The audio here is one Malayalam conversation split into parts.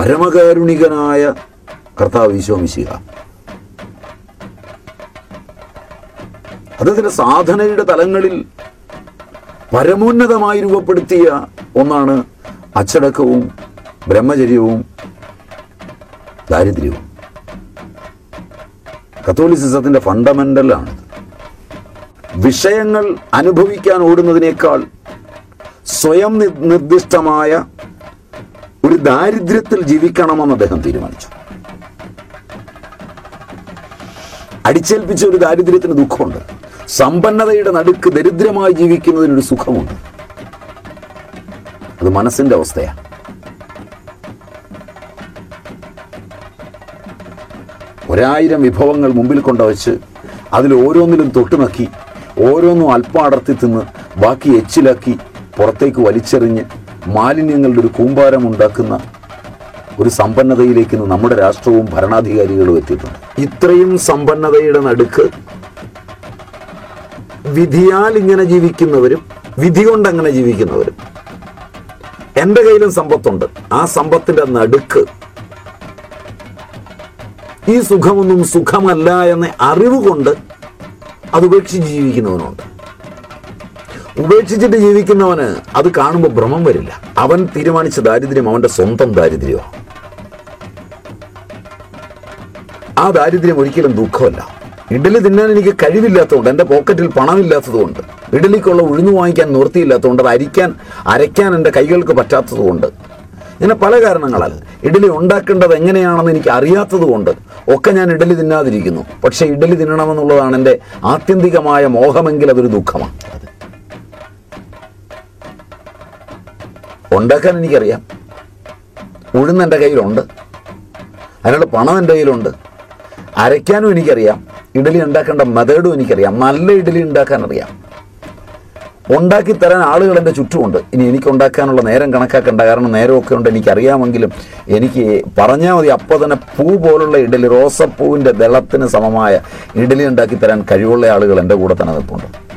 പരമകാരുണികനായ കർത്താവ് ഈശോമിശിക അദ്ദേഹത്തിന്റെ സാധനയുടെ തലങ്ങളിൽ പരമോന്നതമായി രൂപപ്പെടുത്തിയ ഒന്നാണ് അച്ചടക്കവും ബ്രഹ്മചര്യവും ദാരിദ്ര്യവും. കത്തോലിസിസത്തിന്റെ ഫണ്ടമെന്റലാണ് വിഷയങ്ങൾ അനുഭവിക്കാൻ ഓടുന്നതിനേക്കാൾ സ്വയം നിർദ്ദിഷ്ടമായ ഒരു ദാരിദ്ര്യത്തിൽ ജീവിക്കണമെന്ന് അദ്ദേഹം തീരുമാനിച്ചു. അടിച്ചേൽപ്പിച്ച ഒരു ദാരിദ്ര്യത്തിന് ദുഃഖമുണ്ട്. സമ്പന്നതയുടെ നടുക്ക് ദരിദ്രമായി ജീവിക്കുന്നതിനൊരു സുഖമുണ്ട്. അത് മനസ്സിന്റെ അവസ്ഥയാണ് ഒരായിരം വിഭവങ്ങൾ മുമ്പിൽ കൊണ്ടുവച്ച് അതിൽ ഓരോന്നിലും തൊട്ടുനക്കി ഓരോന്നും അല്പം അടർത്തി തിന്ന് ബാക്കി എച്ചിലാക്കി പുറത്തേക്ക് വലിച്ചെറിഞ്ഞ് മാലിന്യങ്ങളുടെ ഒരു കൂമ്പാരം ഉണ്ടാക്കുന്ന ഒരു സമ്പന്നതയിലേക്ക് ഇന്ന് നമ്മുടെ രാഷ്ട്രവും ഭരണാധികാരികളും എത്തിയിട്ടുണ്ട്. ഇത്രയും സമ്പന്നതയുടെ നടുക്ക് വിധിയാൽ ഇങ്ങനെ ജീവിക്കുന്നവരും വിധി കൊണ്ട് അങ്ങനെ ജീവിക്കുന്നവരും. എന്റെ കയ്യിലും സമ്പത്തുണ്ട്. ആ സമ്പത്തിന്റെ നടുക്ക് ഈ സുഖമൊന്നും സുഖമല്ല എന്ന അറിവ് കൊണ്ട് അത് ഉപേക്ഷിച്ച് ജീവിക്കുന്നവനുണ്ട്. ഉപേക്ഷിച്ചിട്ട് ജീവിക്കുന്നവന് അത് കാണുമ്പോൾ ഭ്രമം വരില്ല. അവൻ തീരുമാനിച്ച ദാരിദ്ര്യം അവന്റെ സ്വന്തം ദാരിദ്ര്യമാണ് ആ ദാരിദ്ര്യം ഒരിക്കലും ദുഃഖമല്ല. ഇഡലി തിന്നാൻ എനിക്ക് കഴിവില്ലാത്തതുകൊണ്ട് എന്റെ പോക്കറ്റിൽ പണമില്ലാത്തതുകൊണ്ട് ഇഡലിക്കുള്ള ഉഴുന്നു വാങ്ങിക്കാൻ നിവൃത്തിയില്ലാത്തതുകൊണ്ട് അത് അരിക്കാൻ അരയ്ക്കാൻ എന്റെ കൈകൾക്ക് പറ്റാത്തതുകൊണ്ട്. ഇങ്ങനെ പല കാരണങ്ങളാൽ ഇഡലി ഉണ്ടാക്കേണ്ടത് എങ്ങനെയാണെന്ന് എനിക്ക് അറിയാത്തത് കൊണ്ട് ഒക്കെ ഞാൻ ഇഡലി തിന്നാതിരിക്കുന്നു. പക്ഷേ ഇഡലി തിന്നണമെന്നുള്ളതാണ് എന്റെ ആത്യന്തികമായ മോഹമെങ്കിൽ അതൊരു ദുഃഖമാണ്. ഉണ്ടാക്കാൻ എനിക്കറിയാം. ഉഴുന്ന് എന്റെ കയ്യിലുണ്ട്. അതിനുള്ള പണം എന്റെ കയ്യിലുണ്ട്. അരയ്ക്കാനും എനിക്കറിയാം. ഇഡലി ഉണ്ടാക്കേണ്ട മെത്തേഡും എനിക്കറിയാം. നല്ല ഇഡലി ഉണ്ടാക്കാൻ അറിയാം. ഉണ്ടാക്കി തരാൻ ആളുകൾ എന്റെ ചുറ്റുമുണ്ട്. ഇനി എനിക്ക് ഉണ്ടാക്കാനുള്ള നേരം കണക്കാക്കേണ്ട. കാരണം നേരമൊക്കെ ഉണ്ട്. എനിക്കറിയാമെങ്കിലും എനിക്ക് പറഞ്ഞാൽ മതി. അപ്പോൾ തന്നെ പൂ പോലുള്ള ഇഡലി റോസപ്പൂവിന്റെ ദളത്തിന് സമമായ ഇഡലി ഉണ്ടാക്കി തരാൻ കഴിവുള്ള ആളുകൾ എന്റെ കൂടെ തന്നെ നിൽപ്പുണ്ട്.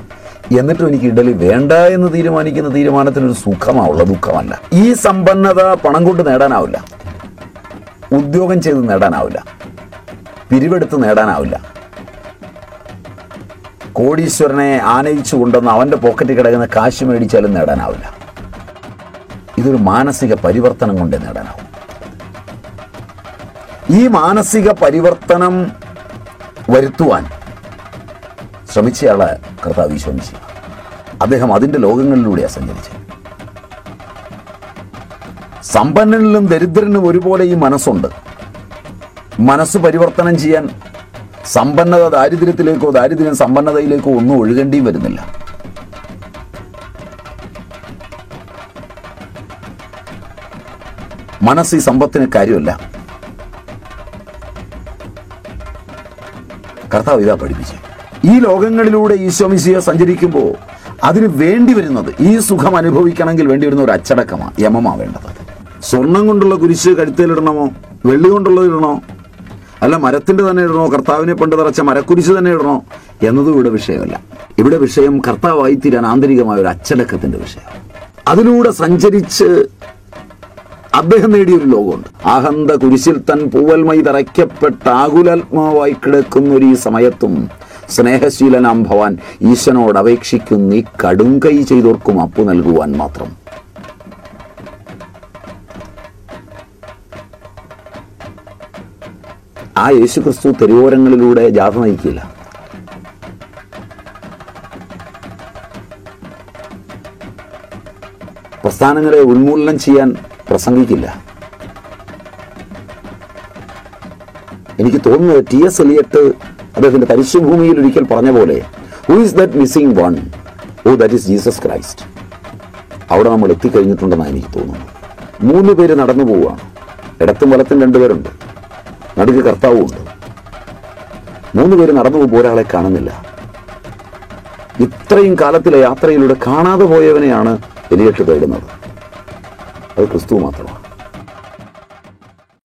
എന്നിട്ടും എനിക്ക് ഇഡലി വേണ്ട എന്ന് തീരുമാനിക്കുന്ന തീരുമാനത്തിനൊരു സുഖമാവുള്ള ദുഃഖമല്ല. ഈ സമ്പന്നത പണം കൊണ്ട് നേടാനാവില്ല. ഉദ്യോഗം ചെയ്ത് നേടാനാവില്ല. പിരിവെടുത്ത് നേടാനാവില്ല. കോടീശ്വരനെ ആനയിച്ചു കൊണ്ടുവന്ന് അവന്റെ പോക്കറ്റിൽ കിടക്കുന്ന കാശ് മേടിച്ചാലും നേടാനാവില്ല. ഇതൊരു മാനസിക പരിവർത്തനം കൊണ്ട് നേടാനാവും. ഈ മാനസിക പരിവർത്തനം വരുത്തുവാൻ ശ്രമിച്ചയാൾ കർത്താവ് ഈശോമിശി അദ്ദേഹം അതിന്റെ ലോകങ്ങളിലൂടെയാണ് സഞ്ചരിച്ചത്. സമ്പന്നനിലും ദരിദ്രനും ഒരുപോലെ ഈ മനസ്സുണ്ട്. മനസ്സ് പരിവർത്തനം ചെയ്യാൻ സമ്പന്നത ദാരിദ്ര്യത്തിലേക്കോ ദാരിദ്ര്യം സമ്പന്നതയിലേക്കോ ഒന്നും ഒഴുകേണ്ടിയും വരുന്നില്ല. മനസ്സ് ഈ സമ്പത്തിന് കാര്യമല്ല. കർത്താവ് ഇതാ പഠിപ്പിച്ചു ഈ ലോകങ്ങളിലൂടെ ഈശോമിശിയെ സഞ്ചരിക്കുമ്പോൾ അതിന് വേണ്ടി വരുന്നത് ഈ സുഖം അനുഭവിക്കണമെങ്കിൽ വേണ്ടി വരുന്ന ഒരു അച്ചടക്കമാണ് യമമാണ് വേണ്ടത് സ്വർണം കൊണ്ടുള്ള കുരിശ് കഴുത്തേലിടണമോ? വെള്ളി കൊണ്ടുള്ളത് ഇടണോ? അല്ല മരത്തിന്റെ തന്നെ ഇടണോ? കർത്താവിനെ പണ്ട് തറച്ച മരക്കുരിശ് തന്നെ ഇടണോ? എന്നതും ഇവിടെ വിഷയമല്ല. ഇവിടെ വിഷയം കർത്താവായി തീരാൻ ആന്തരികമായ ഒരു അച്ചടക്കത്തിന്റെ വിഷയം അതിലൂടെ സഞ്ചരിച്ച് അദ്ദേഹം നേടിയൊരു ലോകമുണ്ട്. അഹന്ത കുരിശിൽ തൻ പൂവൽമൈ തറയ്ക്കപ്പെട്ട ആകുലാത്മാവായി കിടക്കുന്ന ഒരു ഈ സമയത്തും സ്നേഹശീലനാം ഭവാൻ ഈശനോട് അപേക്ഷിക്കുന്ന. ഈ കടുങ്കൈ ചെയ്തോർക്കും അപ്പു നൽകുവാൻ മാത്രം. ആ യേശുക്രിസ്തു തെരുവോരങ്ങളിലൂടെ ജാഥ നയിക്കില്ല. പ്രസ്ഥാനങ്ങളെ ഉന്മൂലനം ചെയ്യാൻ പ്രസംഗിക്കില്ല. എനിക്ക് തോന്നുന്നത് ടി എസ് എലിയട്ട് അദ്ദേഹത്തിന്റെ പരിശുഭൂമിയിൽ ഒരിക്കൽ പറഞ്ഞ പോലെ who is that missing one oh that is Jesus Christ അവിടെ നമ്മൾ എത്തിക്കഴിഞ്ഞിട്ടുണ്ടെന്നാണ് എനിക്ക് തോന്നുന്നത്. മൂന്ന് പേര് നടന്നു പോവുകയാണ് ഇടത്തും വലത്തും രണ്ടുപേരുണ്ട് നടുക്ക് കർത്താവും ഉണ്ട്. മൂന്ന് പേര് നടന്നു പോകുമ്പോൾ ഒരാളെ കാണുന്നില്ല. ഇത്രയും കാലത്തിലെ യാത്രയിലൂടെ കാണാതെ പോയവനെയാണ് എലിയട്ട് തേടുന്നത്. അത് ക്രിസ്തു മാത്രമാണ്.